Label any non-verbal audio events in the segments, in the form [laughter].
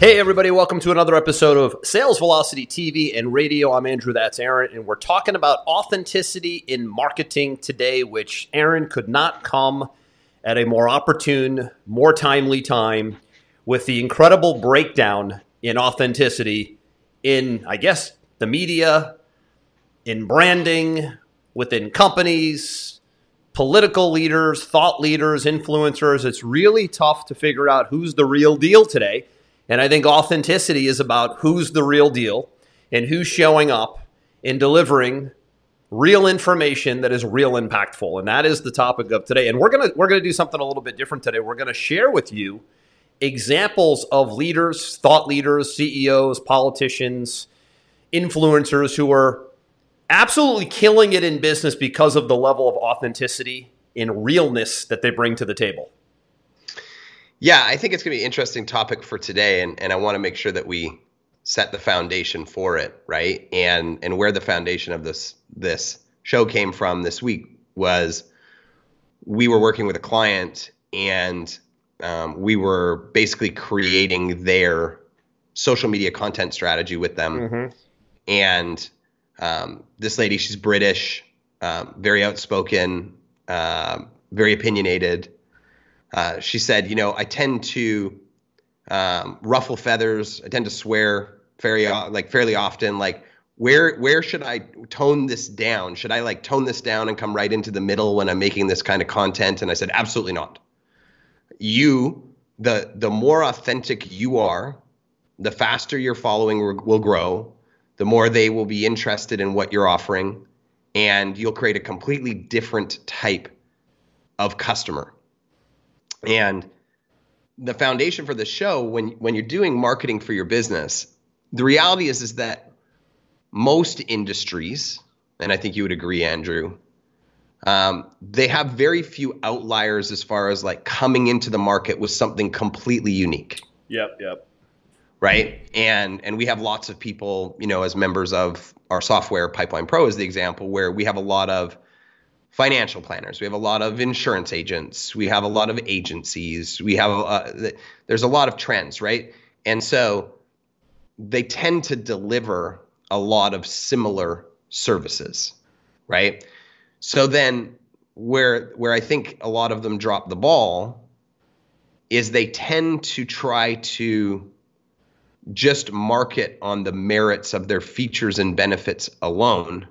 Hey, everybody, welcome to another episode of Sales Velocity TV and Radio. I'm Andrew, that's Aaron, and we're talking about authenticity in marketing today, which Aaron could not come at a more opportune, more timely time with the incredible breakdown in authenticity in, I guess, the media, in branding, within companies, political leaders, thought leaders, influencers. It's really tough to figure out who's the real deal today. And I think authenticity is about who's the real deal and who's showing up and delivering real information that is real impactful. And that is the topic of today. And we're going to we're going to do something a little bit different today. We're going to share with you examples of leaders, thought leaders, CEOs, politicians, influencers who are absolutely killing it in business because of the level of authenticity and realness that they bring to the table. Yeah, I think it's going to be an interesting topic for today, and, and I want to make sure that we set the foundation for it, right? And and where the foundation of this this show came from this week was we were working with a client, and um, we were basically creating their social media content strategy with them, mm-hmm. and um, this lady, she's British, um, very outspoken, uh, very opinionated uh, she said, you know, I tend to um, ruffle feathers. I tend to swear very like fairly often. Like, where where should I tone this down? Should I like tone this down and come right into the middle when I'm making this kind of content? And I said, absolutely not. You, the the more authentic you are, the faster your following will grow. The more they will be interested in what you're offering, and you'll create a completely different type of customer and the foundation for the show, when when you're doing marketing for your business, the reality is is that most industries, and I think you would agree, Andrew, um, they have very few outliers as far as like coming into the market with something completely unique. Yep, yep. Right, and and we have lots of people, you know, as members of our software, Pipeline Pro is the example where we have a lot of financial planners. We have a lot of insurance agents. We have a lot of agencies. We have uh, there's a lot of trends, right? And so they tend to deliver a lot of similar services, right? So then where where I think a lot of them drop the ball is they tend to try to just market on the merits of their features and benefits alone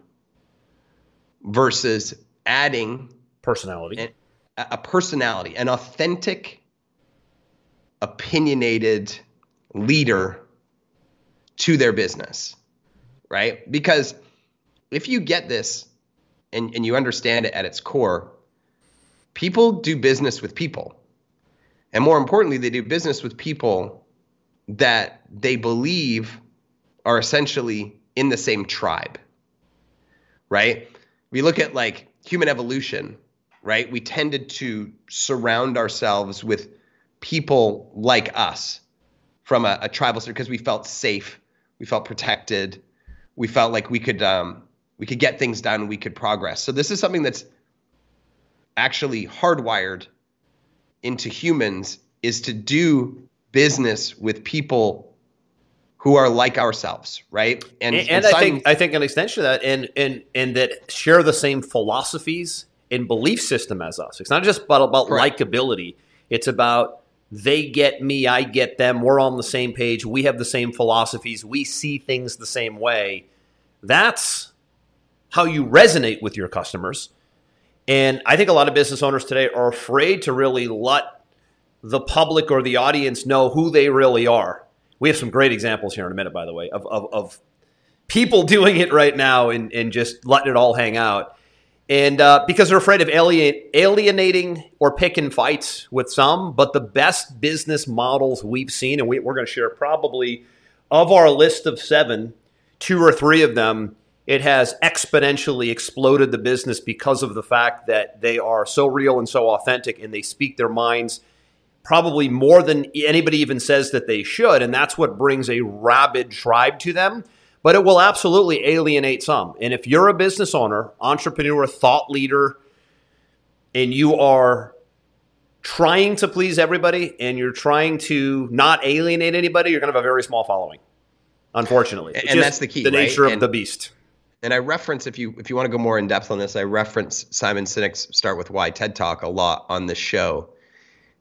versus adding personality, a, a personality, an authentic, opinionated leader to their business, right? Because if you get this and, and you understand it at its core, people do business with people. And more importantly, they do business with people that they believe are essentially in the same tribe, right? We look at like human evolution, right? We tended to surround ourselves with people like us from a, a tribal because we felt safe, we felt protected, we felt like we could um, we could get things done, we could progress. So this is something that's actually hardwired into humans is to do business with people who are like ourselves, right? And, and, and I think I think an extension of that, and and and that share the same philosophies and belief system as us. It's not just about, about likability. It's about they get me, I get them. We're on the same page. We have the same philosophies. We see things the same way. That's how you resonate with your customers. And I think a lot of business owners today are afraid to really let the public or the audience know who they really are we have some great examples here in a minute, by the way, of, of, of people [laughs] doing it right now and, and just letting it all hang out. And uh, because they're afraid of alien, alienating or picking fights with some, but the best business models we've seen, and we, we're going to share probably of our list of seven, two or three of them, it has exponentially exploded the business because of the fact that they are so real and so authentic and they speak their minds probably more than anybody even says that they should. And that's what brings a rabid tribe to them. But it will absolutely alienate some. And if you're a business owner, entrepreneur, thought leader, and you are trying to please everybody and you're trying to not alienate anybody, you're going to have a very small following. Unfortunately, and that's the key. The nature right? of and, the beast. And I reference if you if you want to go more in depth on this, I reference Simon Sinek's "Start with Why" TED Talk a lot on this show.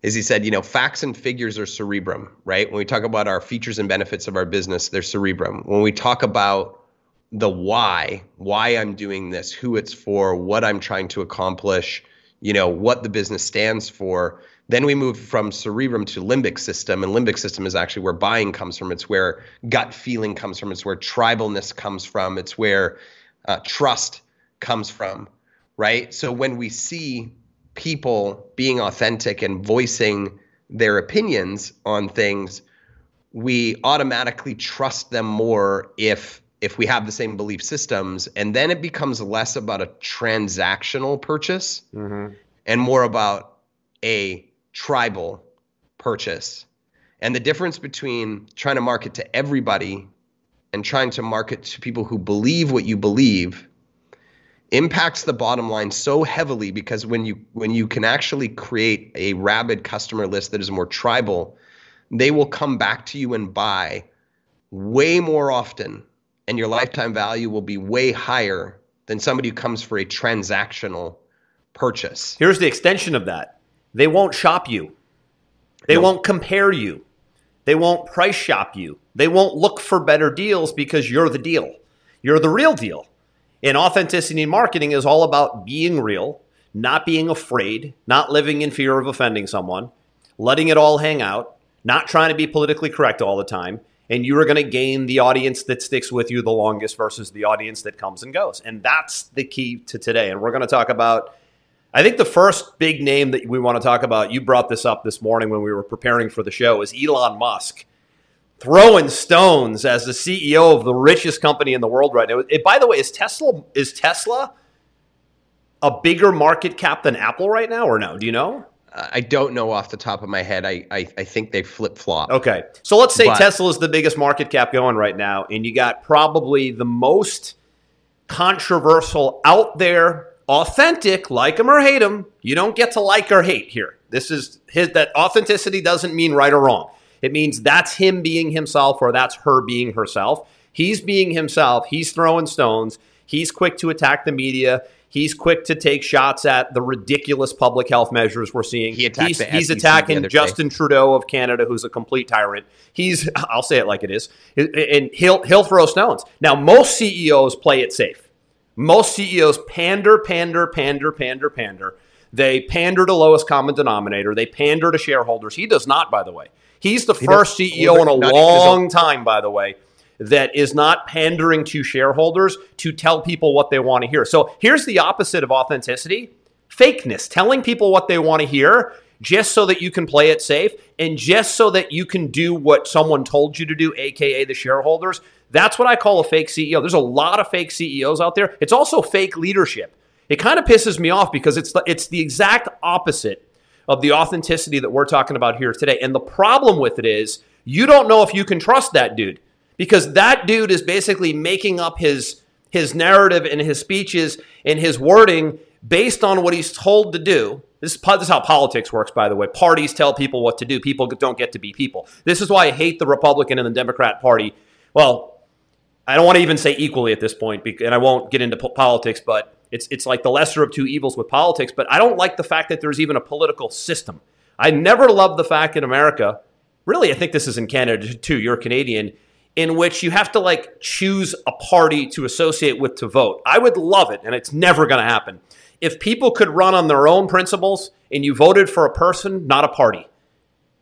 Is he said, you know, facts and figures are cerebrum, right? When we talk about our features and benefits of our business, they're cerebrum. When we talk about the why, why I'm doing this, who it's for, what I'm trying to accomplish, you know, what the business stands for, then we move from cerebrum to limbic system, and limbic system is actually where buying comes from. It's where gut feeling comes from. It's where tribalness comes from. It's where uh, trust comes from, right? So when we see people being authentic and voicing their opinions on things, we automatically trust them more if if we have the same belief systems, and then it becomes less about a transactional purchase mm-hmm. and more about a tribal purchase. And the difference between trying to market to everybody and trying to market to people who believe what you believe impacts the bottom line so heavily because when you when you can actually create a rabid customer list that is more tribal, they will come back to you and buy way more often and your lifetime value will be way higher than somebody who comes for a transactional purchase. Here's the extension of that they won't shop you. They nope. won't compare you. They won't price shop you. They won't look for better deals because you're the deal. You're the real deal. And authenticity in marketing is all about being real, not being afraid, not living in fear of offending someone, letting it all hang out, not trying to be politically correct all the time. And you are going to gain the audience that sticks with you the longest versus the audience that comes and goes. And that's the key to today. And we're going to talk about I think the first big name that we want to talk about, you brought this up this morning when we were preparing for the show, is Elon Musk throwing stones as the CEO of the richest company in the world right now. It, by the way, is Tesla is Tesla a bigger market cap than Apple right now, or no? Do you know? Uh, I don't know off the top of my head. I I, I think they flip flop. Okay, so let's say Tesla is the biggest market cap going right now, and you got probably the most controversial out there authentic, like him or hate him. You don't get to like or hate here. This is his that authenticity doesn't mean right or wrong. It means that's him being himself or that's her being herself. He's being himself. He's throwing stones. He's quick to attack the media. He's quick to take shots at the ridiculous public health measures we're seeing. He he's, he's attacking Justin Trudeau of Canada, who's a complete tyrant. He's, I'll say it like it is, and he'll he'll throw stones. Now, most CEOs play it safe. Most CEOs pander, pander, pander, pander, pander. They pander to lowest common denominator. They pander to shareholders. He does not, by the way. He's the he first CEO in a long time, by the way, that is not pandering to shareholders to tell people what they want to hear. So here's the opposite of authenticity fakeness, telling people what they want to hear just so that you can play it safe and just so that you can do what someone told you to do, aka the shareholders. That's what I call a fake CEO. There's a lot of fake CEOs out there. It's also fake leadership. It kind of pisses me off because it's the, it's the exact opposite of the authenticity that we're talking about here today. And the problem with it is you don't know if you can trust that dude because that dude is basically making up his his narrative and his speeches and his wording based on what he's told to do. This is, this is how politics works, by the way. Parties tell people what to do. People don't get to be people. This is why I hate the Republican and the Democrat Party. Well, I don't want to even say equally at this point, and I won't get into politics, but it's it's like the lesser of two evils with politics. But I don't like the fact that there's even a political system. I never loved the fact in America, really, I think this is in Canada too. You're Canadian, in which you have to like choose a party to associate with to vote. I would love it, and it's never going to happen. If people could run on their own principles and you voted for a person, not a party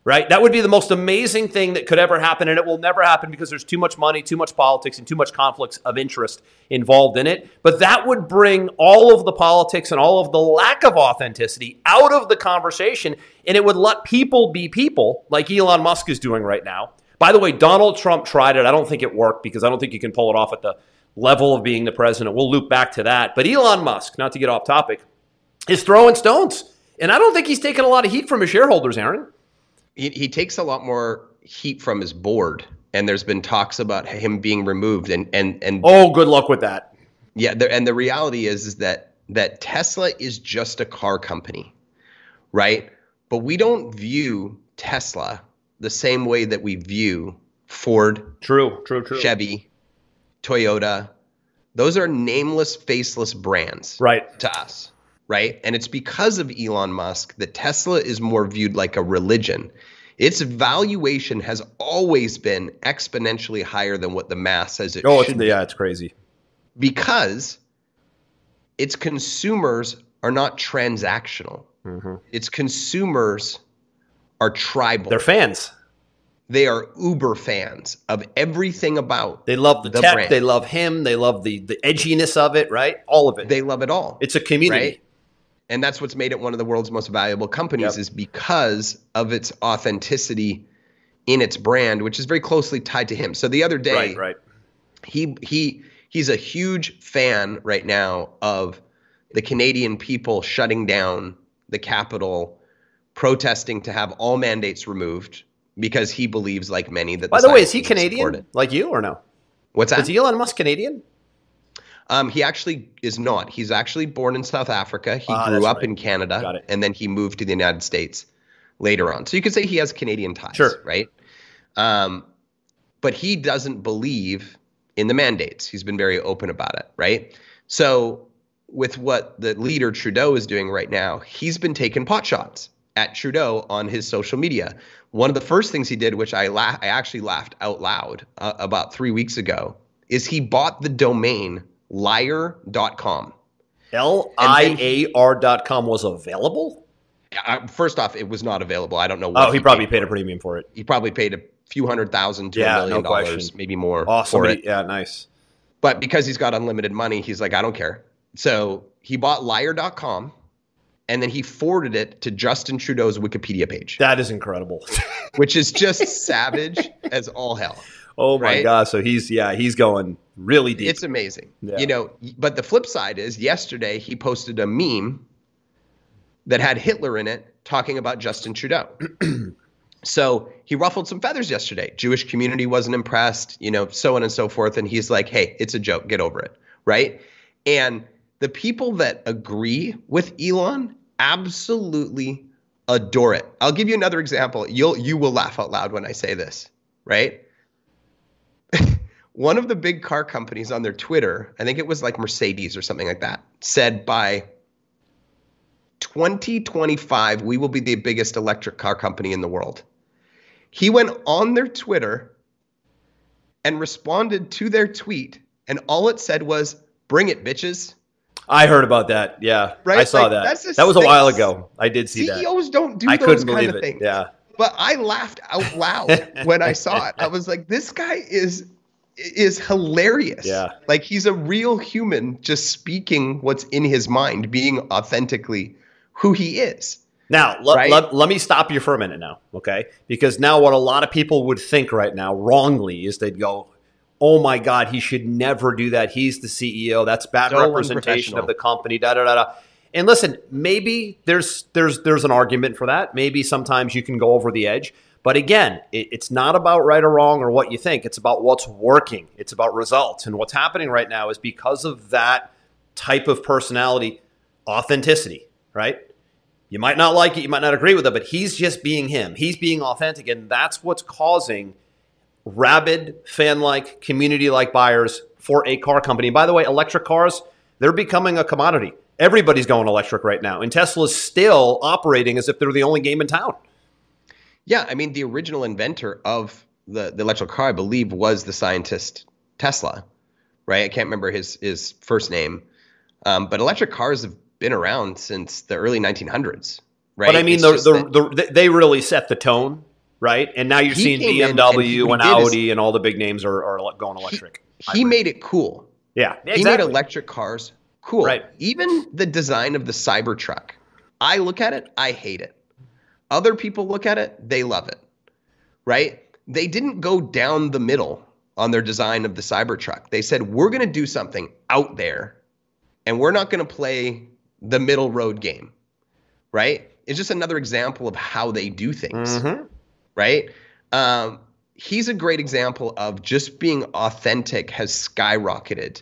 right? That would be the most amazing thing that could ever happen, and it will never happen because there's too much money, too much politics, and too much conflicts of interest involved in it. But that would bring all of the politics and all of the lack of authenticity out of the conversation, and it would let people be people, like Elon Musk is doing right now, By the way, Donald Trump tried it. I don't think it worked because I don't think you can pull it off at the level of being the president. We'll loop back to that. But Elon Musk, not to get off topic, is throwing stones. And I don't think he's taking a lot of heat from his shareholders, Aaron. He, he takes a lot more heat from his board. And there's been talks about him being removed. And, and, and oh, good luck with that. Yeah. The, and the reality is, is that, that Tesla is just a car company, right? But we don't view Tesla the same way that we view Ford, true, true, true, Chevy, Toyota. Those are nameless, faceless brands, right, to us, right? And it's because of Elon Musk that Tesla is more viewed like a religion. Its valuation has always been exponentially higher than what the math says it oh, should. Oh, yeah, it's crazy because its consumers are not transactional. Mm-hmm. Its consumers are tribal. They're fans. They are uber fans of everything about. They love the, the tech. Brand. They love him. They love the the edginess of it. Right, all of it. They love it all. It's a community. Right? And that's what's made it one of the world's most valuable companies yep. is because of its authenticity in its brand, which is very closely tied to him. So the other day, right, right. he he he's a huge fan right now of the Canadian people shutting down the capital protesting to have all mandates removed because he believes, like many, that. By the, the way, is he Canadian, like you, or no? What's that? Is Elon Musk Canadian? Um, he actually is not. He's actually born in South Africa. He ah, grew up right. in Canada, and then he moved to the United States later on. So you could say he has Canadian ties, sure. right? Um, but he doesn't believe in the mandates. He's been very open about it, right? So with what the leader Trudeau is doing right now, he's been taking pot shots at Trudeau on his social media. One of the first things he did, which I la- I actually laughed out loud uh, about three weeks ago, is he bought the domain liar.com. L I A R.com was available? Uh, first off, it was not available. I don't know. What oh, he, he probably paid, paid a premium for it. He probably paid a few hundred thousand to yeah, a million no dollars, question. maybe more. Awesome. For it. Yeah, nice. But because he's got unlimited money, he's like, I don't care. So he bought liar.com and then he forwarded it to Justin Trudeau's Wikipedia page. That is incredible. [laughs] which is just savage as all hell. Oh my right? god! So he's yeah, he's going really deep. It's amazing, yeah. you know. But the flip side is, yesterday he posted a meme that had Hitler in it talking about Justin Trudeau. [clears throat] so he ruffled some feathers yesterday. Jewish community wasn't impressed, you know, so on and so forth. And he's like, "Hey, it's a joke. Get over it." Right? And the people that agree with Elon absolutely adore it. I'll give you another example. You'll you will laugh out loud when I say this, right? [laughs] One of the big car companies on their Twitter, I think it was like Mercedes or something like that, said by 2025 we will be the biggest electric car company in the world. He went on their Twitter and responded to their tweet and all it said was bring it bitches. I heard about that. Yeah, right. I saw like, that. that was a while ago. I did see CEOs that. CEOs don't do I those kind of it. things. Yeah, but I laughed out loud when I saw it. I was like, this guy is is hilarious. Yeah, like he's a real human, just speaking what's in his mind, being authentically who he is. Now, l- right? let, let me stop you for a minute now, okay? Because now what a lot of people would think right now, wrongly, is they'd go, oh my God, he should never do that. He's the CEO. That's bad so representation of the company. Da da da da. And listen, maybe there's there's there's an argument for that. Maybe sometimes you can go over the edge. But again, it, it's not about right or wrong or what you think. It's about what's working. It's about results. And what's happening right now is because of that type of personality, authenticity, right? You might not like it, you might not agree with it, but he's just being him. He's being authentic, and that's what's causing – rabid, fan like, community like buyers for a car company. By the way, electric cars, they're becoming a commodity. Everybody's going electric right now, and Tesla's still operating as if they're the only game in town. Yeah, I mean, the original inventor of the, the electric car, I believe, was the scientist Tesla, right? I can't remember his his first name, um, but electric cars have been around since the early 1900s, right? But I mean, the, the, the, they really set the tone right? And now you're seeing BMW and, and Audi his, and all the big names are, are going electric. He, he made it cool. Yeah, exactly. he made electric cars cool. Right. Even the design of the Cybertruck, I look at it, I hate it. Other people look at it, they love it. Right? they didn't go down the middle on their design of the Cybertruck. They said, we're going to do something out there and we're not going to play the middle road game, right? It's just another example of how they do things, Mm-hmm. right? Um, he's a great example of just being authentic has skyrocketed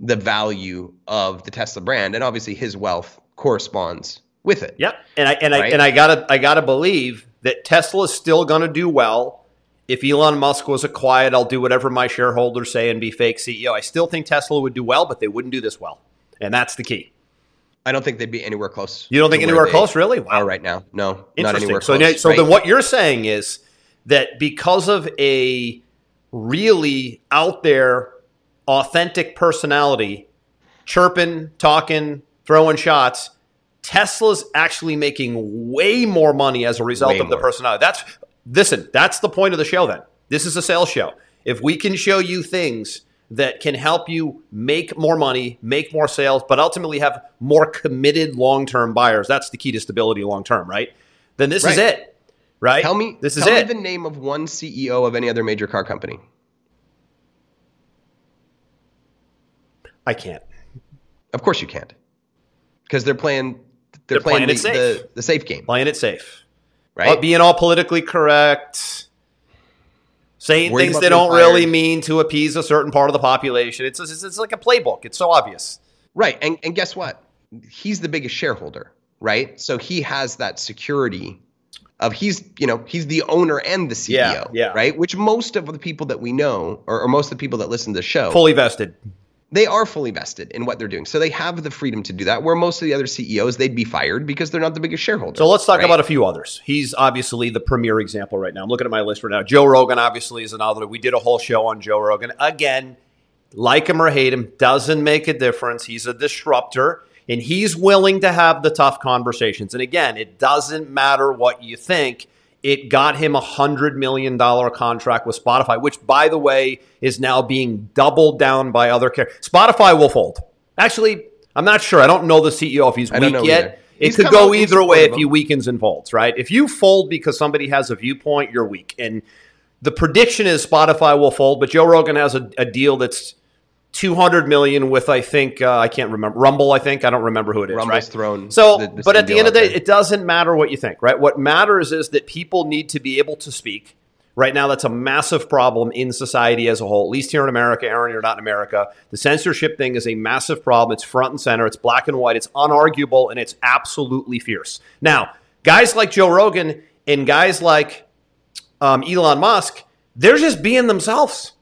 the value of the Tesla brand, and obviously his wealth corresponds with it. Yep. And I and I and I gotta I gotta believe that Tesla's still gonna do well. If Elon Musk was a quiet, I'll do whatever my shareholders say and be fake CEO. I still think Tesla would do well, but they wouldn't do this well. And that's the key. I don't think they'd be anywhere close. You don't think anywhere close, really? Wow. right now? No, not anywhere so, close. so right? then what you're saying is that because of a really out there, authentic personality, chirping, talking, throwing shots, Tesla's actually making way more money as a result Way of the more. personality. That's listen, that's the point of the show then. This is a sales show. If we can show you things that can help you make more money, make more sales, but ultimately have more committed long-term buyers, that's the key to stability long-term, right? Then this is it. Right? Tell me, this is tell it. the name of one CEO of any other major car company. I can't. Of course you can't, because they're playing. They're, They're playing playing, it the, safe. the the safe game, Playing it safe. right? All- being all politically correct, saying Worried things they don't really mean to appease a certain part of the population. It's, it's, it's like a playbook. It's so obvious. Right. And and guess what? He's the biggest shareholder, right? So he has that security of he's, you know, he's the owner and the CEO, Yeah, yeah. right? Which most of the people that we know or, or most of the people that listen to the show, Fully vested. They are fully vested in what they're doing. So they have the freedom to do that. Where most of the other CEOs, they'd be fired because they're not the biggest shareholder. So let's talk right? about a few others. He's obviously the premier example right now. I'm looking at my list right now. Joe Rogan obviously is another. We did a whole show on Joe Rogan. Again, like him or hate him, doesn't make a difference. He's a disruptor and he's willing to have the tough conversations. And again, it doesn't matter what you think. It got him a $100 million contract with Spotify, which, by the way, is now being doubled down by other carriers. Spotify will fold. Actually, I'm not sure. I don't know the CEO if he's I weak yet. either. It He's could go out either way if he weakens and folds, right? If you fold because somebody has a viewpoint, you're weak. And the prediction is Spotify will fold, but Joe Rogan has a, a deal that's 200 million with I think uh, I can't remember Rumble. I think I don't remember who it is. Rumble's right? thrown So, the- but at the end of the day, there. it doesn't matter what you think, right? What matters is that people need to be able to speak. Right now, that's a massive problem in society as a whole. At least here in America, Aaron, you're not in America. The censorship thing is a massive problem. It's front and center. It's black and white. It's unarguable, and it's absolutely fierce. Now, guys like Joe Rogan and guys like um, Elon Musk, they're just being themselves.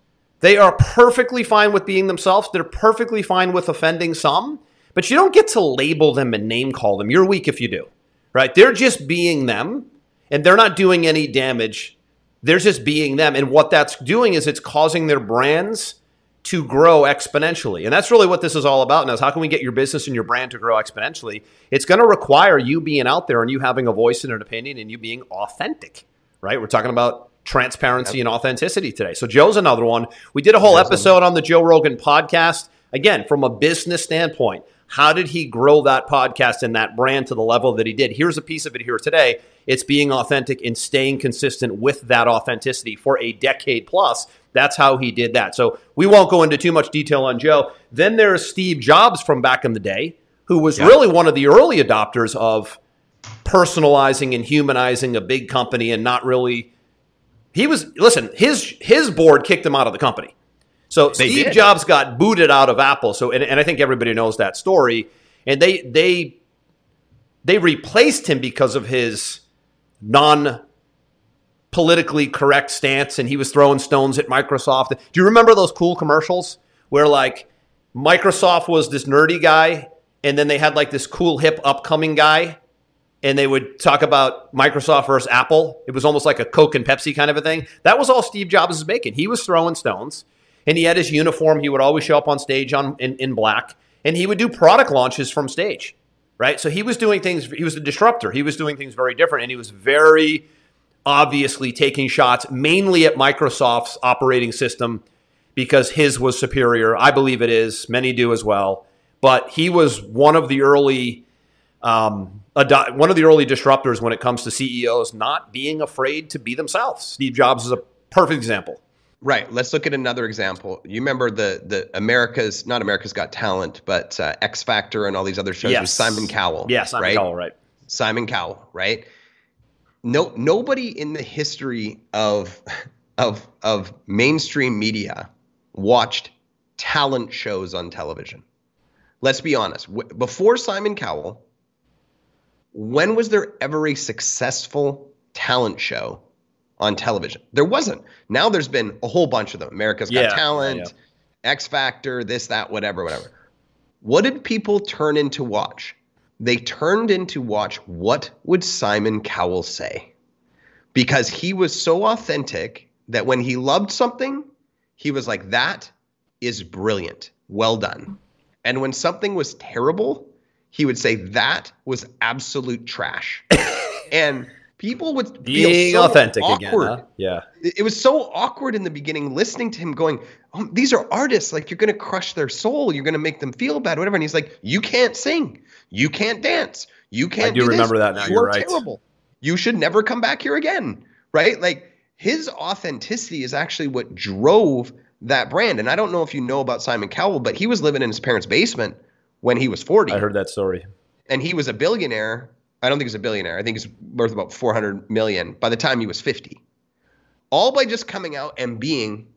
They are perfectly fine with being themselves. They're perfectly fine with offending some, but you don't get to label them and name call them. You're weak if you do, right? They're just being them, and they're not doing any damage. They're just being them. And what that's doing is it's causing their brands to grow exponentially. And that's really what this is all about now is how can we get your business and your brand to grow exponentially? It's going to require you being out there and you having a voice and an opinion and you being authentic, right? We're talking about transparency and authenticity today. So Joe's another one. We did a whole episode on the Joe Rogan podcast. Again, from a business standpoint, how did he grow that podcast and that brand to the level that he did? Here's a piece of it here today. It's being authentic and staying consistent with that authenticity for a decade plus. That's how he did that. So we won't go into too much detail on Joe. Then there's Steve Jobs from back in the day, who was really one of the early adopters of personalizing and humanizing a big company and not really he was listen, his his board kicked him out of the company. So They Steve did. Jobs got booted out of Apple. So and, and I think everybody knows that story. And they they they replaced him because of his non politically correct stance and he was throwing stones at Microsoft. Do you remember those cool commercials where like Microsoft was this nerdy guy and then they had like this cool hip upcoming guy and they would talk about Microsoft versus Apple. It was almost like a Coke and Pepsi kind of a thing. That was all Steve Jobs was making. He was throwing stones and he had his uniform. He would always show up on stage on in, in black and he would do product launches from stage. Right? So he was doing things he was a disruptor. He was doing things very different and he was very obviously taking shots mainly at Microsoft's operating system because his was superior. I believe it is. Many do as well. But he was one of the early um, ado- one of the early disruptors when it comes to CEOs not being afraid to be themselves. Steve Jobs is a Perfect example. Right. Let's look at another example. You remember the the America's not America's Got Talent, but uh, X Factor and all these other shows Yes. with Simon Cowell. Yeah, Simon right? Cowell, right? Simon Cowell, right? No, nobody in the history of of of mainstream media watched talent shows on television. Let's be honest. W- Before Simon Cowell, when was there ever a successful talent show on television? There wasn't. Now there's been a whole bunch of them. America's Got yeah, Talent, yeah. X Factor, this, that, whatever, whatever. What did people turn in to watch? They turned in to watch what would Simon Cowell say? Because he was so authentic that when he loved something, he was like, that is brilliant. Well done. And when something was terrible, he would say, that was absolute trash. [laughs] and people would feel Being so authentic again. huh? Yeah. it was so awkward in the beginning listening to him going oh, these are artists like you're going to crush their soul you're going to make them feel bad whatever and he's like you can't sing you can't dance you can't do this. remember that now, you you're are right." terrible you should never come back here again right like his authenticity is actually what drove that brand and i don't know if you know about simon cowell but he was living in his parents basement when he was 40 I heard that story. and he was a billionaire. I don't think he's a billionaire. I think he's worth about 400 million by the time he was 50. All by just coming out and being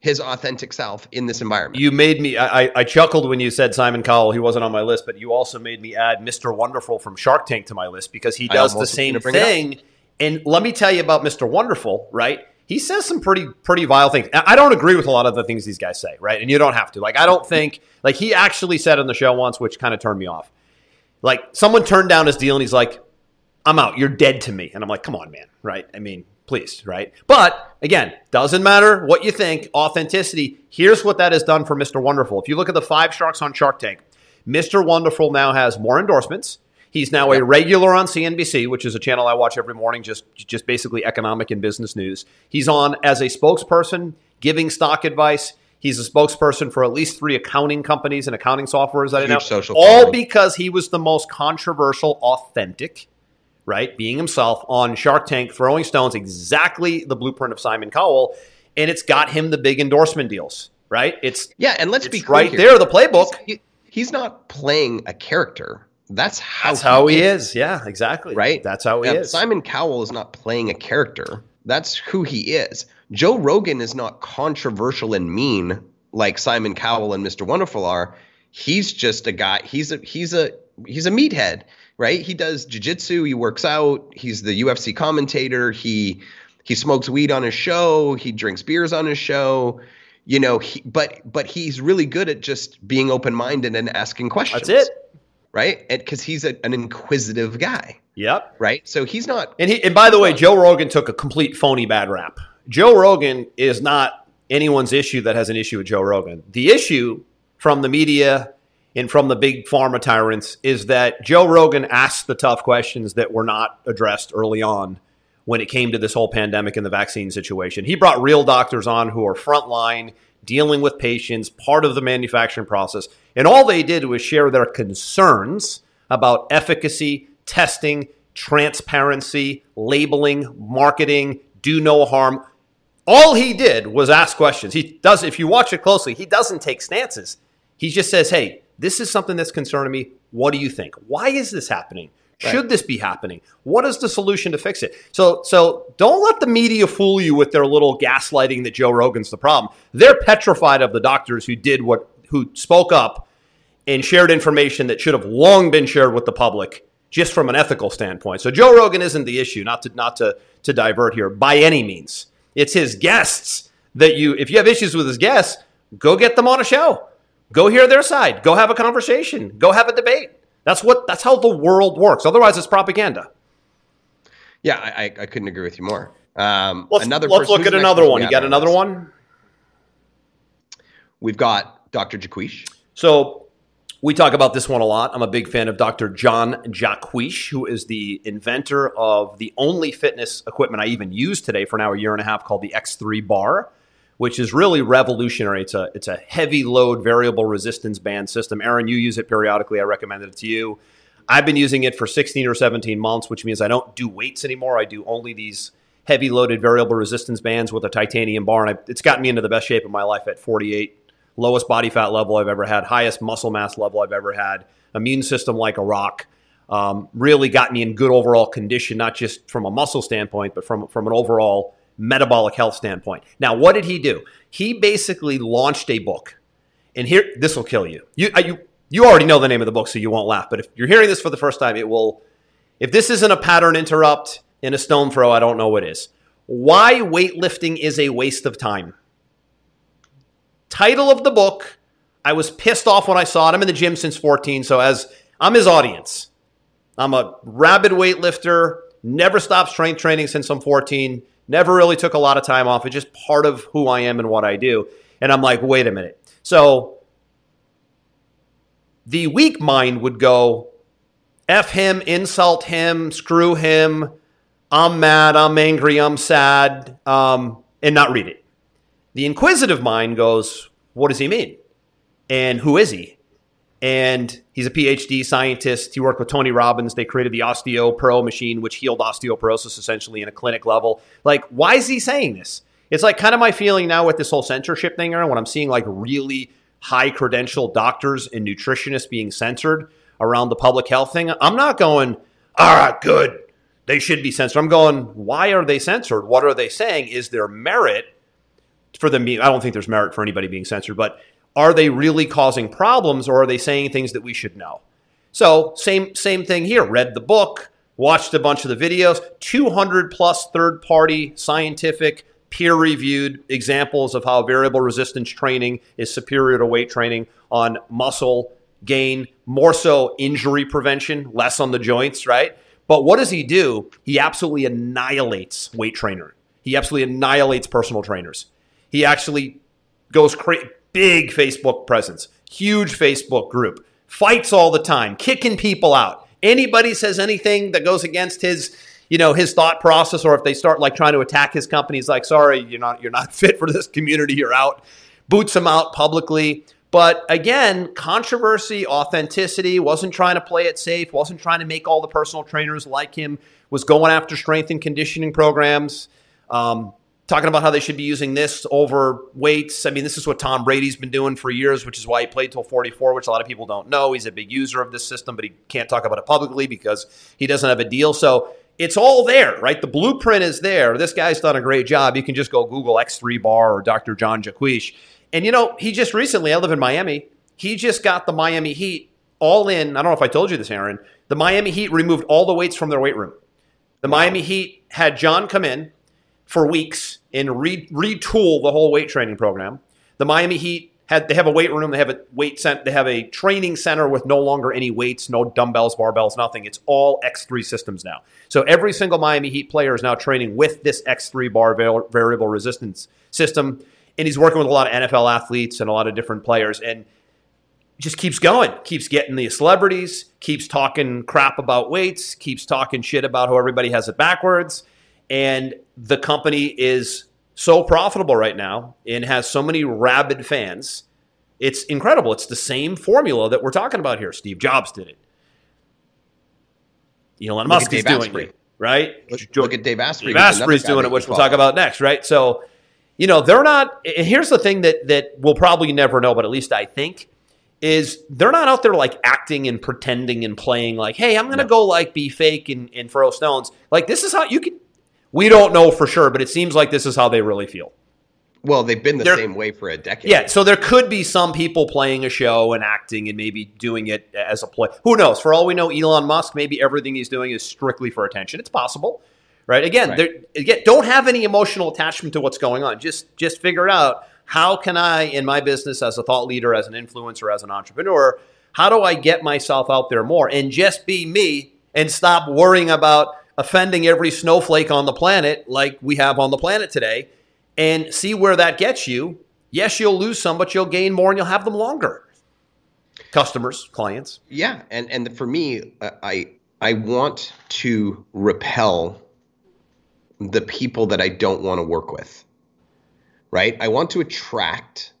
his authentic self in this environment. You made me. I, I- chuckled when you said Simon Cowell. He wasn't on my list, but you also made me add Mr. Wonderful from Shark Tank to my list because he does the same gonna bring it up. thing. And let me tell you about Mr. Wonderful. Right? He says some pretty pretty vile things. I don't agree with a lot of the things these guys say. Right? And you don't have to. Like I don't think. Like he actually said on the show once, which kind of turned me off. Like someone turned down his deal, and he's like, "I'm out. You're dead to me." And I'm like, "Come on, man. Right? I mean." Please, right? But again, doesn't matter what you think. Authenticity. Here's what that has done for Mr. Wonderful. If you look at the five sharks on Shark Tank, Mr. Wonderful now has more endorsements. He's now a regular on CNBC, which is a channel I watch every morning, just just basically economic and business news. He's on as a spokesperson, giving stock advice. He's a spokesperson for at least three accounting companies and accounting softwares that I know. social all because he was the most controversial, authentic, right? Being himself on Shark Tank, throwing stones, exactly the blueprint of Simon Cowell, and it's got him the big endorsement deals, right? It's yeah, and let's be clear right here. there, the playbook. He's, he- he's not playing a character. That's how That's how he is. Yeah, exactly. right? That's how he Now, is. Simon Cowell is not playing a character. That's who he is. Joe Rogan is not controversial and mean like Simon Cowell and Mr. Wonderful are. He's just a guy. He's a he's a he's a meathead, right? He does jujitsu. He works out. He's the UFC commentator. He he smokes weed on his show. He drinks beers on his show. You know, he, but but he's really good at just being open minded and asking questions. That's it. Right? Because he's a, an inquisitive guy, Yep. right? So he's not. And he and by the way, Joe Rogan took a complete phony bad rap. Joe Rogan is not anyone's issue that has an issue with Joe Rogan. The issue from the media and from the big pharma tyrants is that Joe Rogan asked the tough questions that were not addressed early on when it came to this whole pandemic and the vaccine situation. He brought real doctors on who are frontline, dealing with patients, part of the manufacturing process. And all they did was share their concerns about efficacy, testing, transparency, labeling, marketing, do no harm. All he did was ask questions. He does, if you watch it closely, he doesn't take stances. He just says, hey, this is something that's concerning me. What do you think? Why is this happening? Should this be happening? What is the solution to fix it? So, so don't let the media fool you with their little gaslighting that Joe Rogan's the problem. They're petrified of the doctors who did what, who spoke up and shared information that should have long been shared with the public, just from an ethical standpoint. So Joe Rogan isn't the issue. Not to not to to divert here by any means. It's his guests that you. If you have issues with his guests, go get them on a show. Go hear their side. Go have a conversation. Go have a debate. That's what. That's how the world works. Otherwise, it's propaganda. Yeah, I, I, I couldn't agree with you more. Um, Let's, another let's person- look at another one. You got another one? We've got Dr. Jaquish. So we talk about this one a lot. I'm a big fan of Dr. John Jaquish, who is the inventor of the only fitness equipment I even use today for now a year and a half called the X3 bar, which is really revolutionary. It's a it's a heavy load variable resistance band system. Aaron, you use it periodically. I recommended it to you. I've been using it for 16 or 17 months, which means I don't do weights anymore. I do only these heavy loaded variable resistance bands with a titanium bar, and I, it's gotten me into the best shape of my life at 48. Lowest body fat level I've ever had, highest muscle mass level I've ever had, immune system like a rock. Um, really got me in good overall condition, not just from a muscle standpoint, but from from an overall metabolic health standpoint. Now, what did he do? He basically launched a book, and here this will kill you. You you you already know the name of the book, so you won't laugh. But if you're hearing this for the first time, it will. If this isn't a pattern interrupt in a stone throw, I don't know what is. Why weightlifting is a waste of time. Title of the book. I was pissed off when I saw it. I'm in the gym since 14, so as I'm his audience. I'm a rabid weightlifter, never stopped strength training since I'm 14, never really took a lot of time off. It's just part of who I am and what I do. And I'm like, wait a minute. So the weak mind would go, F him, insult him, screw him, I'm mad, I'm angry, I'm sad, um, and not read it. The inquisitive mind goes, what does he mean? And who is he? And he's a PhD scientist. He worked with Tony Robbins. They created the OsteoPro machine, which healed osteoporosis essentially in a clinic level. Like, why is he saying this? It's like kind of my feeling now with this whole censorship thing, around when I'm seeing like really high credential doctors and nutritionists being censored around the public health thing. I'm not going, all right, good. They should be censored. I'm going, why are they censored? What are they saying? Is there merit for them being, I don't think there's merit for anybody being censored, but are they really causing problems or are they saying things that we should know? So, same same thing here. Read the book, watched a bunch of the videos, 200 plus third party scientific peer reviewed examples of how variable resistance training is superior to weight training on muscle gain, more so injury prevention, less on the joints, right? But what does he do? He absolutely annihilates weight trainer. He absolutely annihilates personal trainers. He actually goes crazy. Big Facebook presence, huge Facebook group, fights all the time, kicking people out. Anybody says anything that goes against his, you know, his thought process, or if they start like trying to attack his company, he's like, "Sorry, you're not, you're not [laughs] fit for this community. You're out." Boots him out publicly. But again, controversy, authenticity, wasn't trying to play it safe, wasn't trying to make all the personal trainers like him, was going after strength and conditioning programs. Um, talking about how they should be using this over weights. I mean, this is what Tom Brady's been doing for years, which is why he played till 44, which a lot of people don't know. He's a big user of this system, but he can't talk about it publicly because he doesn't have a deal. So it's all there, right? The blueprint is there. This guy's done a great job. You can just go Google X3 bar or Dr. John Jaquish. And you know, he just recently, I live in Miami, he just got the Miami Heat all in. I don't know if I told you this, Aaron. The Miami Heat removed all the weights from their weight room. The Miami Heat had John come in for weeks and re- retool the whole weight training program. The Miami Heat had they have a weight room, they have a weight center, they have a training center with no longer any weights, no dumbbells, barbells, nothing. It's all X3 systems now. So every single Miami Heat player is now training with this X3 bar variable resistance system, and he's working with a lot of NFL athletes and a lot of different players, and just keeps going, keeps getting the celebrities, keeps talking crap about weights, keeps talking shit about how everybody has it backwards and the company is so profitable right now and has so many rabid fans. It's incredible. It's the same formula that we're talking about here. Steve Jobs did it. Elon Musk is doing Asprey. it, right? Look, look, at Dave Asprey. Dave Asprey's doing it, which we'll talk about next, right? So, you know, they're not. And here's the thing that that we'll probably never know, but at least I think is they're not out there like acting and pretending and playing like, hey, I'm gonna no. go like be fake and, and throw stones. Like this is how you can we don't know for sure, but it seems like this is how they really feel. Well, they've been the there, same way for a decade. Yeah, so there could be some people playing a show and acting and maybe doing it as a play. Who knows? For all we know, Elon Musk, maybe everything he's doing is strictly for attention. It's possible, right? Again, right. again, don't have any emotional attachment to what's going on. Just just figure out how can I, in my business, as a thought leader, as an influencer, as an entrepreneur, how do I get myself out there more and just be me and stop worrying about offending every snowflake on the planet like we have on the planet today and see where that gets you. Yes, you'll lose some, but you'll gain more and you'll have them longer. Customers, clients. Yeah, and and for me, uh, I I want to repel the people that I don't want to work with. Right? I want to attract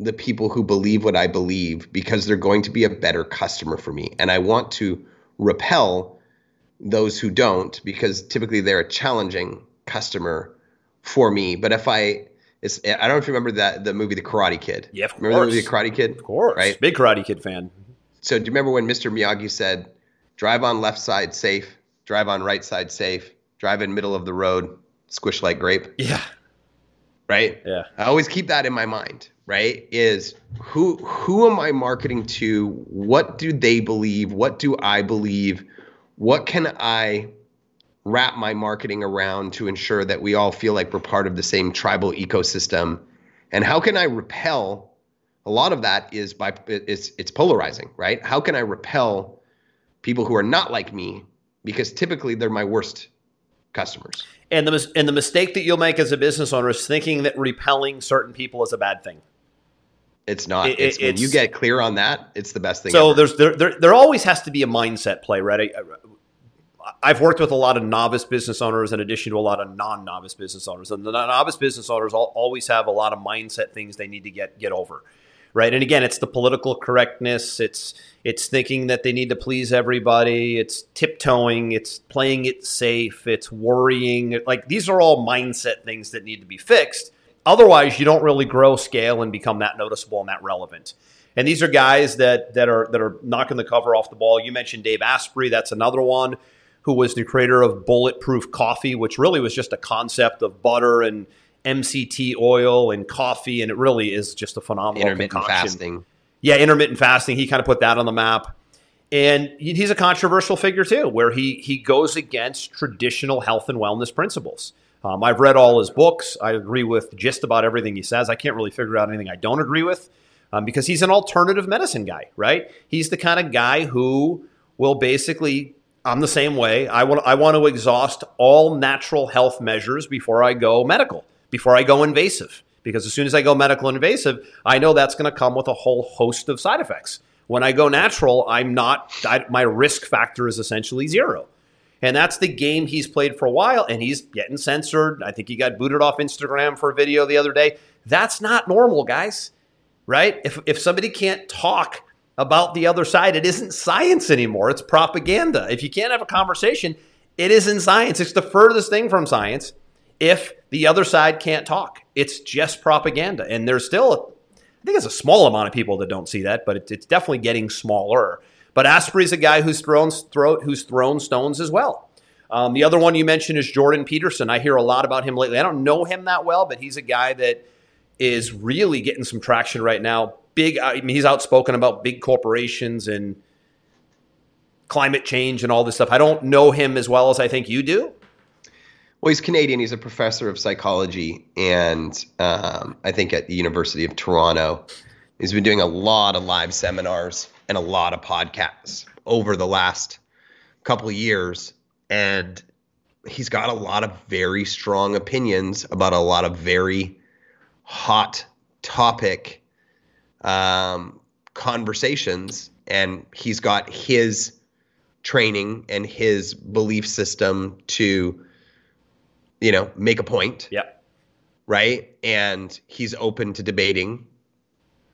the people who believe what I believe because they're going to be a better customer for me. And I want to repel those who don't because typically they're a challenging customer for me. But if I, it's, I don't know if you remember that the movie The Karate Kid. Yeah, of remember course. the movie The Karate Kid? Of course. Right. Big Karate Kid fan. So do you remember when Mr. Miyagi said, "Drive on left side safe, drive on right side safe, drive in middle of the road, squish like grape." Yeah. Right. Yeah. I always keep that in my mind. Right? Is who who am I marketing to? What do they believe? What do I believe? What can I wrap my marketing around to ensure that we all feel like we're part of the same tribal ecosystem? And how can I repel? A lot of that is by it's it's polarizing, right? How can I repel people who are not like me because typically they're my worst customers. And the and the mistake that you'll make as a business owner is thinking that repelling certain people is a bad thing. It's not. It- it's, when you get clear on that, it's the best thing. So ever. there's there, there there always has to be a mindset play, right? I, I've worked with a lot of novice business owners in addition to a lot of non-novice business owners, and the novice business owners al- always have a lot of mindset things they need to get get over, right? And again, it's the political correctness, it's it's thinking that they need to please everybody, it's tiptoeing, it's playing it safe, it's worrying. Like these are all mindset things that need to be fixed. Otherwise, you don't really grow, scale, and become that noticeable and that relevant. And these are guys that that are that are knocking the cover off the ball. You mentioned Dave Asprey, that's another one who was the creator of Bulletproof Coffee, which really was just a concept of butter and MCT oil and coffee, and it really is just a phenomenal intermittent concoction. fasting. Yeah, intermittent fasting. He kind of put that on the map. And he's a controversial figure too, where he he goes against traditional health and wellness principles. Um, I've read all his books. I agree with just about everything he says. I can't really figure out anything I don't agree with um, because he's an alternative medicine guy, right? He's the kind of guy who will basically. I'm the same way. I want I want to exhaust all natural health measures before I go medical, before I go invasive because as soon as I go medical invasive, I know that's going to come with a whole host of side effects. When I go natural, I'm not, I, my risk factor is essentially zero. And that's the game he's played for a while, and he's getting censored. I think he got booted off Instagram for a video the other day. That's not normal, guys, right? If, if somebody can't talk about the other side, it isn't science anymore, it's propaganda. If you can't have a conversation, it isn't science. It's the furthest thing from science if the other side can't talk. It's just propaganda. And there's still, I think it's a small amount of people that don't see that, but it, it's definitely getting smaller. But Asprey's a guy who's thrown, throw, who's thrown stones as well. Um, the other one you mentioned is Jordan Peterson. I hear a lot about him lately. I don't know him that well, but he's a guy that is really getting some traction right now. Big, I mean, he's outspoken about big corporations and climate change and all this stuff. I don't know him as well as I think you do. Well, he's Canadian. He's a professor of psychology, and um, I think at the University of Toronto. He's been doing a lot of live seminars and a lot of podcasts over the last couple of years, and he's got a lot of very strong opinions about a lot of very hot topic um, conversations, and he's got his training and his belief system to you know, make a point, Yeah. right? And he's open to debating,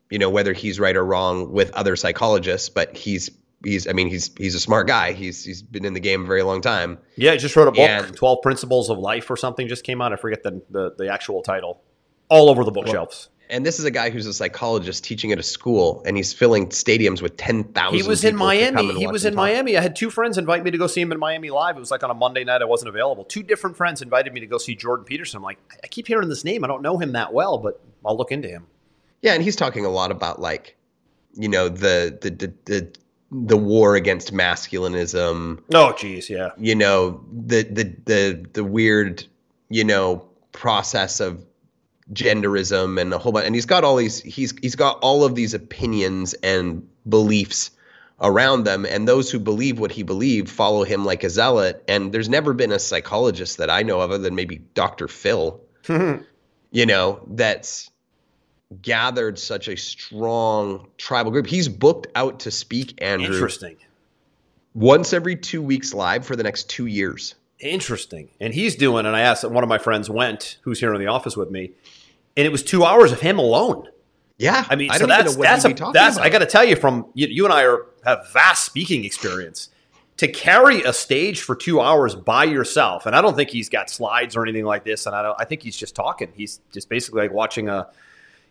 you know, whether he's right or wrong with other psychologists, but he's he's I mean, he's he's a smart guy. He's he's been in the game a very long time. Yeah, he just wrote a book, And- 12 Principles of Life or something just came out. I forget the, the, the actual title. All over the bookshelves. And this is a guy who's a psychologist teaching at a school and he's filling stadiums with 10,000 he was in people to come Miami. He was in. Miami. I had two friends invite me to go see him in Miami live. It was like on a Monday night. I wasn't available. Two different friends invited me to go see Jordan Peterson. I'm like, I keep hearing this name. I don't know him that well, but I'll look into him. Yeah, and he's talking a lot about like, you know, the the the the, the war against masculinism, Oh, geez, yeah. you know the the the the weird you know process of genderism and a whole bunch and he's got all these he's he's got all of these opinions and beliefs around them and those who believe what he believed follow him like a zealot and there's never been a psychologist that I know of other than maybe Dr. Phil [laughs] you know that's gathered such a strong tribal group he's booked out to speak Andrew Interesting. once every 2 weeks live for the next 2 years Interesting. And he's doing, and I asked, one of my friends went, who's here in the office with me, and it was two hours of him alone. Yeah, I mean, I so don't that's that's a, that's about. I got to tell you from you, you and I are have vast speaking experience. to carry a stage for two hours by yourself, and I don't think he's got slides or anything like this, and I don't. I think he's just talking. He's just basically like watching a,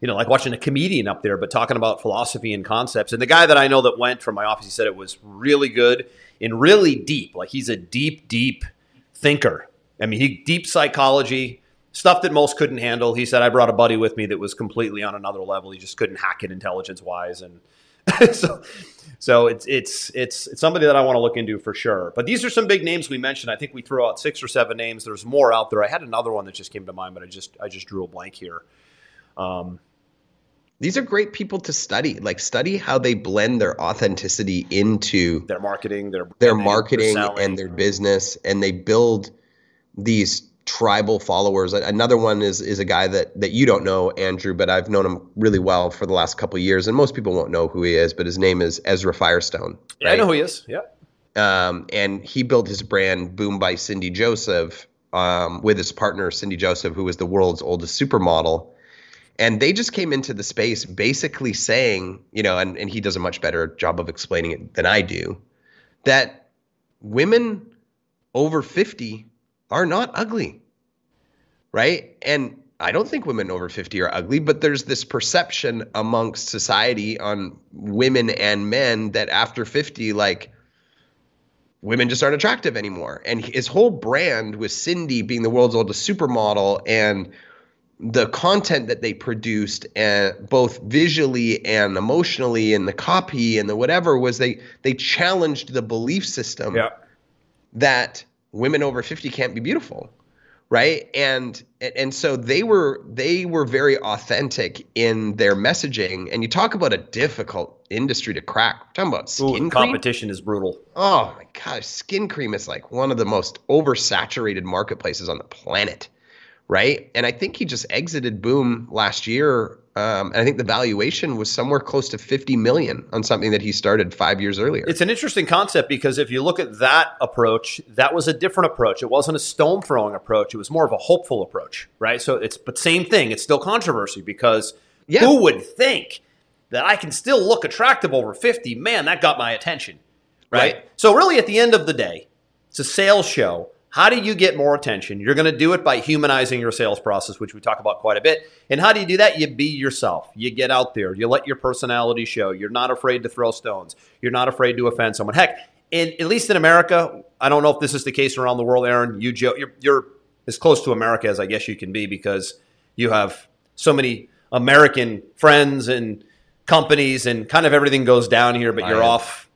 you know, like watching a comedian up there, but talking about philosophy and concepts. And the guy that I know that went from my office, he said it was really good and really deep. Like he's a deep, deep thinker. I mean, he deep psychology stuff that most couldn't handle. He said I brought a buddy with me that was completely on another level. He just couldn't hack it intelligence wise, and [laughs] so so it's it's it's it's somebody that I want to look into for sure. But these are some big names we mentioned. I think we threw out six or seven names. There's more out there. I had another one that just came to mind, but I just I just drew a blank here. Um, these are great people to study. Like study how they blend their authenticity into their marketing, their their marketing their and their business, and they build these tribal followers. Another one is is a guy that that you don't know, Andrew, but I've known him really well for the last couple years, and most people won't know who he is. But his name is Ezra Firestone. Yeah, I know who he is. Yeah. Um, and he built his brand Boom by Cindy Joseph um, with his partner Cindy Joseph, who was the world's oldest supermodel. And they just came into the space basically saying, you know, and, and he does a much better job of explaining it than I do, that women over 50 are not ugly. Right? And I don't think women over 50 are ugly, but there's this perception amongst society on women and men that after 50, like, women just aren't attractive anymore. And his whole brand with Cindy being the world's oldest supermodel and the content that they produced and uh, both visually and emotionally and the copy and the whatever was they they challenged the belief system yeah. that women over 50 can't be beautiful right? And and so they were they were very authentic in their messaging. And you talk about a difficult industry to crack. We're talking about skin Ooh, cream? competition is brutal. Oh my gosh skin cream is like one of the most oversaturated marketplaces on the planet right and i think he just exited boom last year um, and I think the valuation was somewhere close to 50 million on something that he started five years earlier. It's an interesting concept because if you look at that approach, that was a different approach. It wasn't a stone throwing approach. It was more of a hopeful approach, right? So it's, but same thing. It's still controversy because yeah. who would think that I can still look attractive over 50? Man, that got my attention, right? right. So really at the end of the day, it's a sales show how do you get more attention? You're going to do it by humanizing your sales process, which we talk about quite a bit. And how do you do that? You be yourself. You get out there. You let your personality show. You're not afraid to throw stones. You're not afraid to offend someone. Heck, in, at least in America, I don't know if this is the case around the world, Aaron. You, you're, you're as close to America as I guess you can be because you have so many American friends and companies, and kind of everything goes down here. But you're off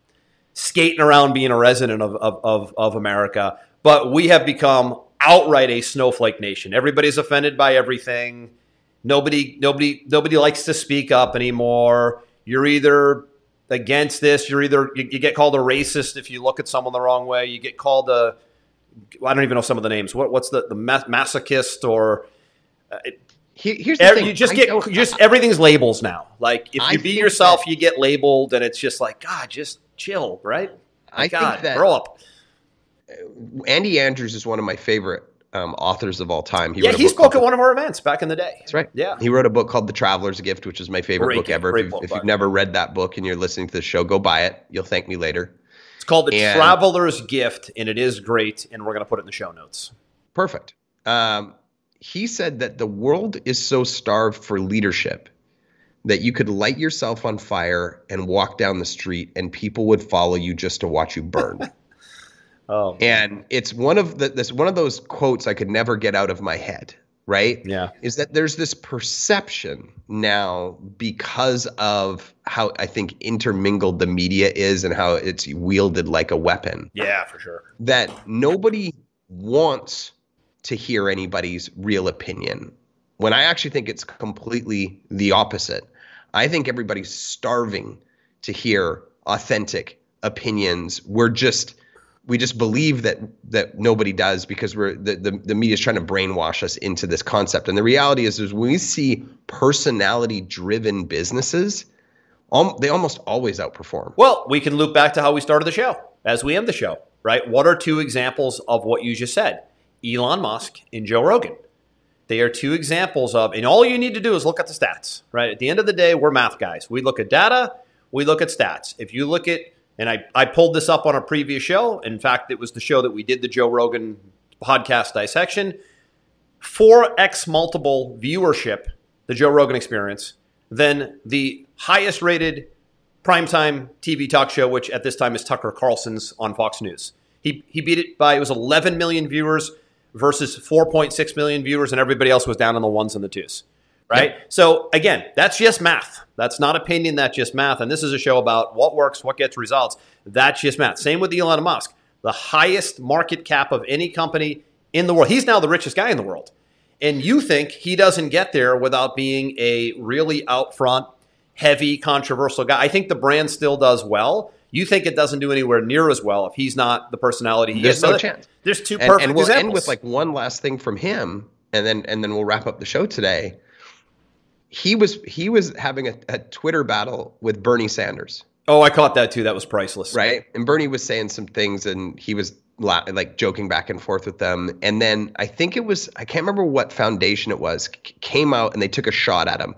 skating around being a resident of, of, of, of America but we have become outright a snowflake nation. Everybody's offended by everything. Nobody, nobody, nobody likes to speak up anymore. You're either against this. You're either you, you, get called a racist if you look at someone the wrong way. You get called a I don't even know some of the names. What, what's the the masochist or uh, it, Here's the thing. You just get just everything's labels now. Like if you I be yourself, that, you get labeled, and it's just like God, just chill, right? I God, think that grow up. Andy Andrews is one of my favorite um, authors of all time. He yeah, he spoke at one of our events back in the day. That's right. Yeah, he wrote a book called The Traveler's Gift, which is my favorite great, book ever. If, book, if you've never read that book and you're listening to the show, go buy it. You'll thank me later. It's called The and, Traveler's Gift, and it is great. And we're going to put it in the show notes. Perfect. Um, he said that the world is so starved for leadership that you could light yourself on fire and walk down the street, and people would follow you just to watch you burn. [laughs] Oh, and it's one of the this one of those quotes I could never get out of my head. Right? Yeah. Is that there's this perception now because of how I think intermingled the media is and how it's wielded like a weapon. Yeah, for sure. That nobody wants to hear anybody's real opinion. When I actually think it's completely the opposite. I think everybody's starving to hear authentic opinions. We're just we just believe that that nobody does because we're the, the, the media is trying to brainwash us into this concept. And the reality is, is when we see personality driven businesses, um, they almost always outperform. Well, we can loop back to how we started the show as we end the show, right? What are two examples of what you just said? Elon Musk and Joe Rogan. They are two examples of, and all you need to do is look at the stats, right? At the end of the day, we're math guys. We look at data, we look at stats. If you look at and I, I pulled this up on a previous show. In fact, it was the show that we did the Joe Rogan podcast dissection. 4x multiple viewership, the Joe Rogan experience, than the highest rated primetime TV talk show, which at this time is Tucker Carlson's on Fox News. He, he beat it by, it was 11 million viewers versus 4.6 million viewers, and everybody else was down on the ones and the twos. Right? Yep. So, again, that's just math. That's not opinion, that's just math. And this is a show about what works, what gets results. That's just math. Same with Elon Musk, the highest market cap of any company in the world. He's now the richest guy in the world. And you think he doesn't get there without being a really out front, heavy, controversial guy. I think the brand still does well. You think it doesn't do anywhere near as well if he's not the personality he there's is. no so chance. There's two perfect and, and we'll examples. end with like one last thing from him, and then and then we'll wrap up the show today. He was he was having a, a Twitter battle with Bernie Sanders. Oh, I caught that too. That was priceless. Right. And Bernie was saying some things and he was like joking back and forth with them. And then I think it was, I can't remember what foundation it was, came out and they took a shot at him.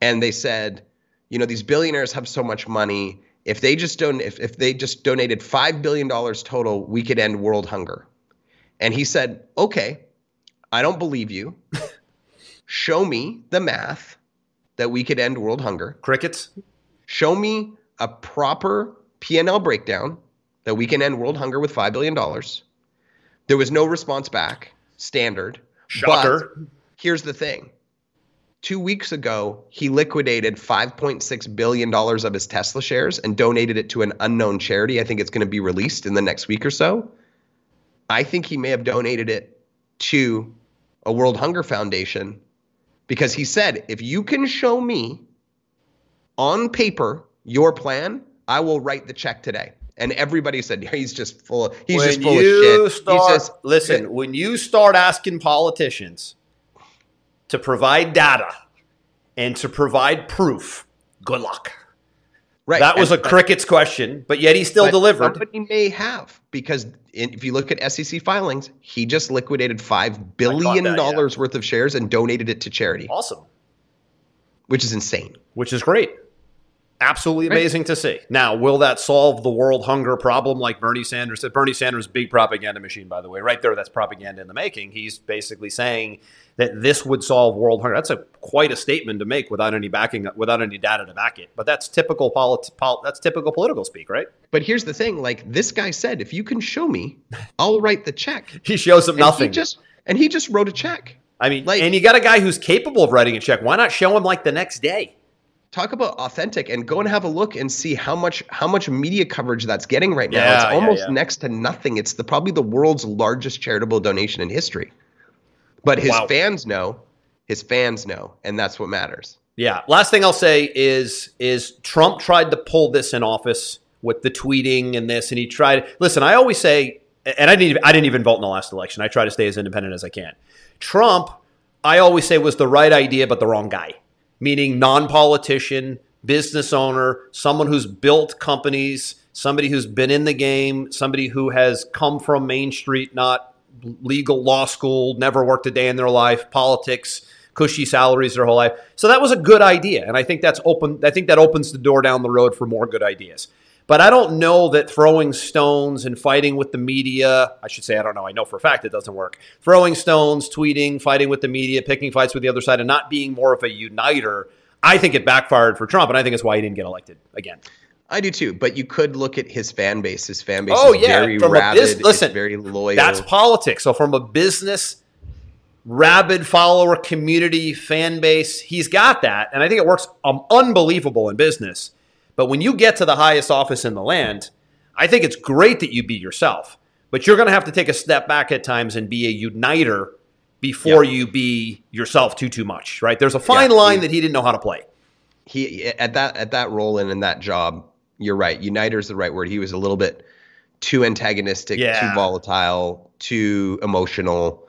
And they said, you know, these billionaires have so much money. If they just don't, if, if they just donated $5 billion total, we could end world hunger. And he said, okay, I don't believe you. [laughs] Show me the math that we could end world hunger. Crickets. Show me a proper P&L breakdown that we can end world hunger with $5 billion. There was no response back, standard. Shocker. But here's the thing. Two weeks ago, he liquidated $5.6 billion of his Tesla shares and donated it to an unknown charity. I think it's going to be released in the next week or so. I think he may have donated it to a World Hunger Foundation because he said, if you can show me on paper your plan, I will write the check today. And everybody said [laughs] he's just full. Of, he's when just full of shit. Start, just, listen, when you start asking politicians to provide data and to provide proof, good luck. Right. That was and, a crickets question, but yet he still delivered. Somebody may have because if you look at SEC filings, he just liquidated five billion dollars yeah. worth of shares and donated it to charity. Awesome. Which is insane. Which is great. Absolutely amazing to see. Now, will that solve the world hunger problem like Bernie Sanders said? Bernie Sanders, big propaganda machine, by the way. Right there, that's propaganda in the making. He's basically saying that this would solve world hunger. That's a quite a statement to make without any backing, without any data to back it. But that's typical polit- pol- that's typical political speak, right? But here's the thing: like this guy said, if you can show me, I'll write the check. [laughs] he shows him and nothing. He just and he just wrote a check. I mean, like, and you got a guy who's capable of writing a check. Why not show him like the next day? Talk about authentic and go and have a look and see how much how much media coverage that's getting right now. Yeah, it's almost yeah, yeah. next to nothing. It's the probably the world's largest charitable donation in history. But his wow. fans know, his fans know, and that's what matters. Yeah. Last thing I'll say is is Trump tried to pull this in office with the tweeting and this, and he tried. Listen, I always say, and I didn't even, I didn't even vote in the last election. I try to stay as independent as I can. Trump, I always say was the right idea, but the wrong guy meaning non politician, business owner, someone who's built companies, somebody who's been in the game, somebody who has come from Main Street, not legal law school, never worked a day in their life, politics, cushy salaries their whole life. So that was a good idea. And I think that's open I think that opens the door down the road for more good ideas. But I don't know that throwing stones and fighting with the media, I should say, I don't know, I know for a fact it doesn't work. Throwing stones, tweeting, fighting with the media, picking fights with the other side, and not being more of a uniter, I think it backfired for Trump. And I think it's why he didn't get elected again. I do too, but you could look at his fan base. His fan base oh, is yeah. very from rabid. Biz- listen, very loyal. That's politics. So from a business rabid follower community fan base, he's got that, and I think it works um, unbelievable in business. But when you get to the highest office in the land, I think it's great that you be yourself. But you're going to have to take a step back at times and be a uniter before you be yourself too too much, right? There's a fine yeah, line he, that he didn't know how to play. He at that at that role and in that job, you're right. Uniter is the right word. He was a little bit too antagonistic, yeah. too volatile, too emotional,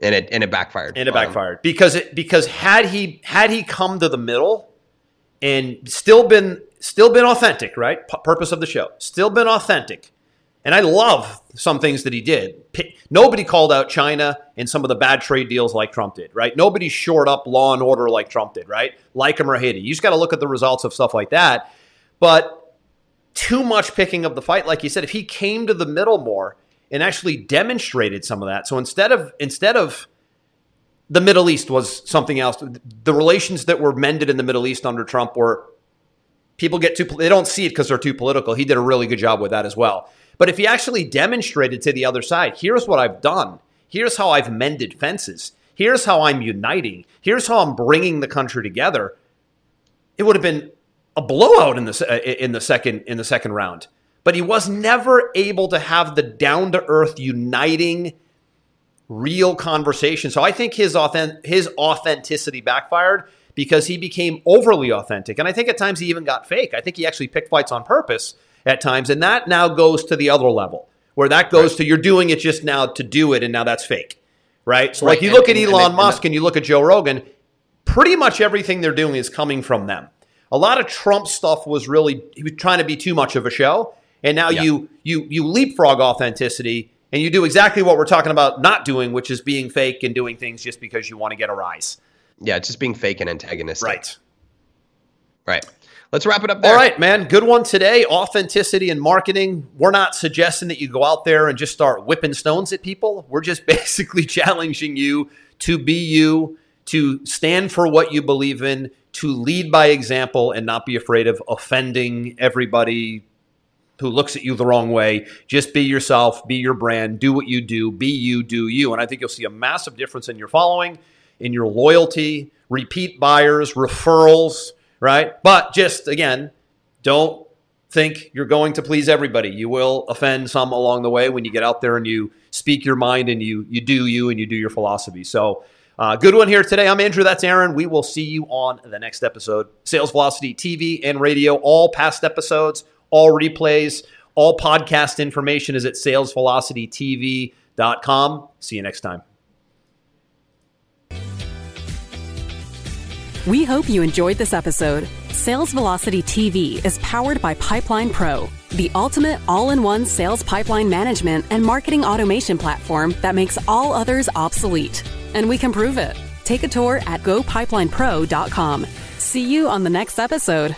and it and it backfired. And it backfired because it because had he had he come to the middle and still been still been authentic, right? P- purpose of the show. Still been authentic. And I love some things that he did. P- nobody called out China and some of the bad trade deals like Trump did, right? Nobody shored up law and order like Trump did, right? Like him or hate him. You just got to look at the results of stuff like that. But too much picking of the fight. Like you said, if he came to the middle more and actually demonstrated some of that. So instead of instead of the Middle East was something else. The relations that were mended in the Middle East under Trump were people get too they don't see it because they're too political. He did a really good job with that as well. But if he actually demonstrated to the other side, here's what I've done. Here's how I've mended fences. Here's how I'm uniting. Here's how I'm bringing the country together. It would have been a blowout in the uh, in the second in the second round. But he was never able to have the down to earth uniting real conversation. So I think his authentic, his authenticity backfired because he became overly authentic. And I think at times he even got fake. I think he actually picked fights on purpose at times. And that now goes to the other level where that goes right. to you're doing it just now to do it and now that's fake. Right? So right. like you look and, at Elon and, Musk and you look at Joe Rogan, pretty much everything they're doing is coming from them. A lot of Trump stuff was really he was trying to be too much of a show. And now yeah. you you you leapfrog authenticity and you do exactly what we're talking about not doing, which is being fake and doing things just because you want to get a rise. Yeah, it's just being fake and antagonistic. Right. Right. Let's wrap it up there. All right, man. Good one today. Authenticity and marketing. We're not suggesting that you go out there and just start whipping stones at people. We're just [laughs] basically challenging you to be you, to stand for what you believe in, to lead by example and not be afraid of offending everybody, who looks at you the wrong way. Just be yourself, be your brand, do what you do, be you, do you. And I think you'll see a massive difference in your following, in your loyalty, repeat buyers, referrals, right? But just again, don't think you're going to please everybody. You will offend some along the way when you get out there and you speak your mind and you you do you and you do your philosophy. So uh, good one here today. I'm Andrew. That's Aaron. We will see you on the next episode. Sales Velocity TV and radio, all past episodes all replays, all podcast information is at salesvelocitytv.com. See you next time. We hope you enjoyed this episode. Sales Velocity TV is powered by Pipeline Pro, the ultimate all in one sales pipeline management and marketing automation platform that makes all others obsolete. And we can prove it. Take a tour at gopipelinepro.com. See you on the next episode.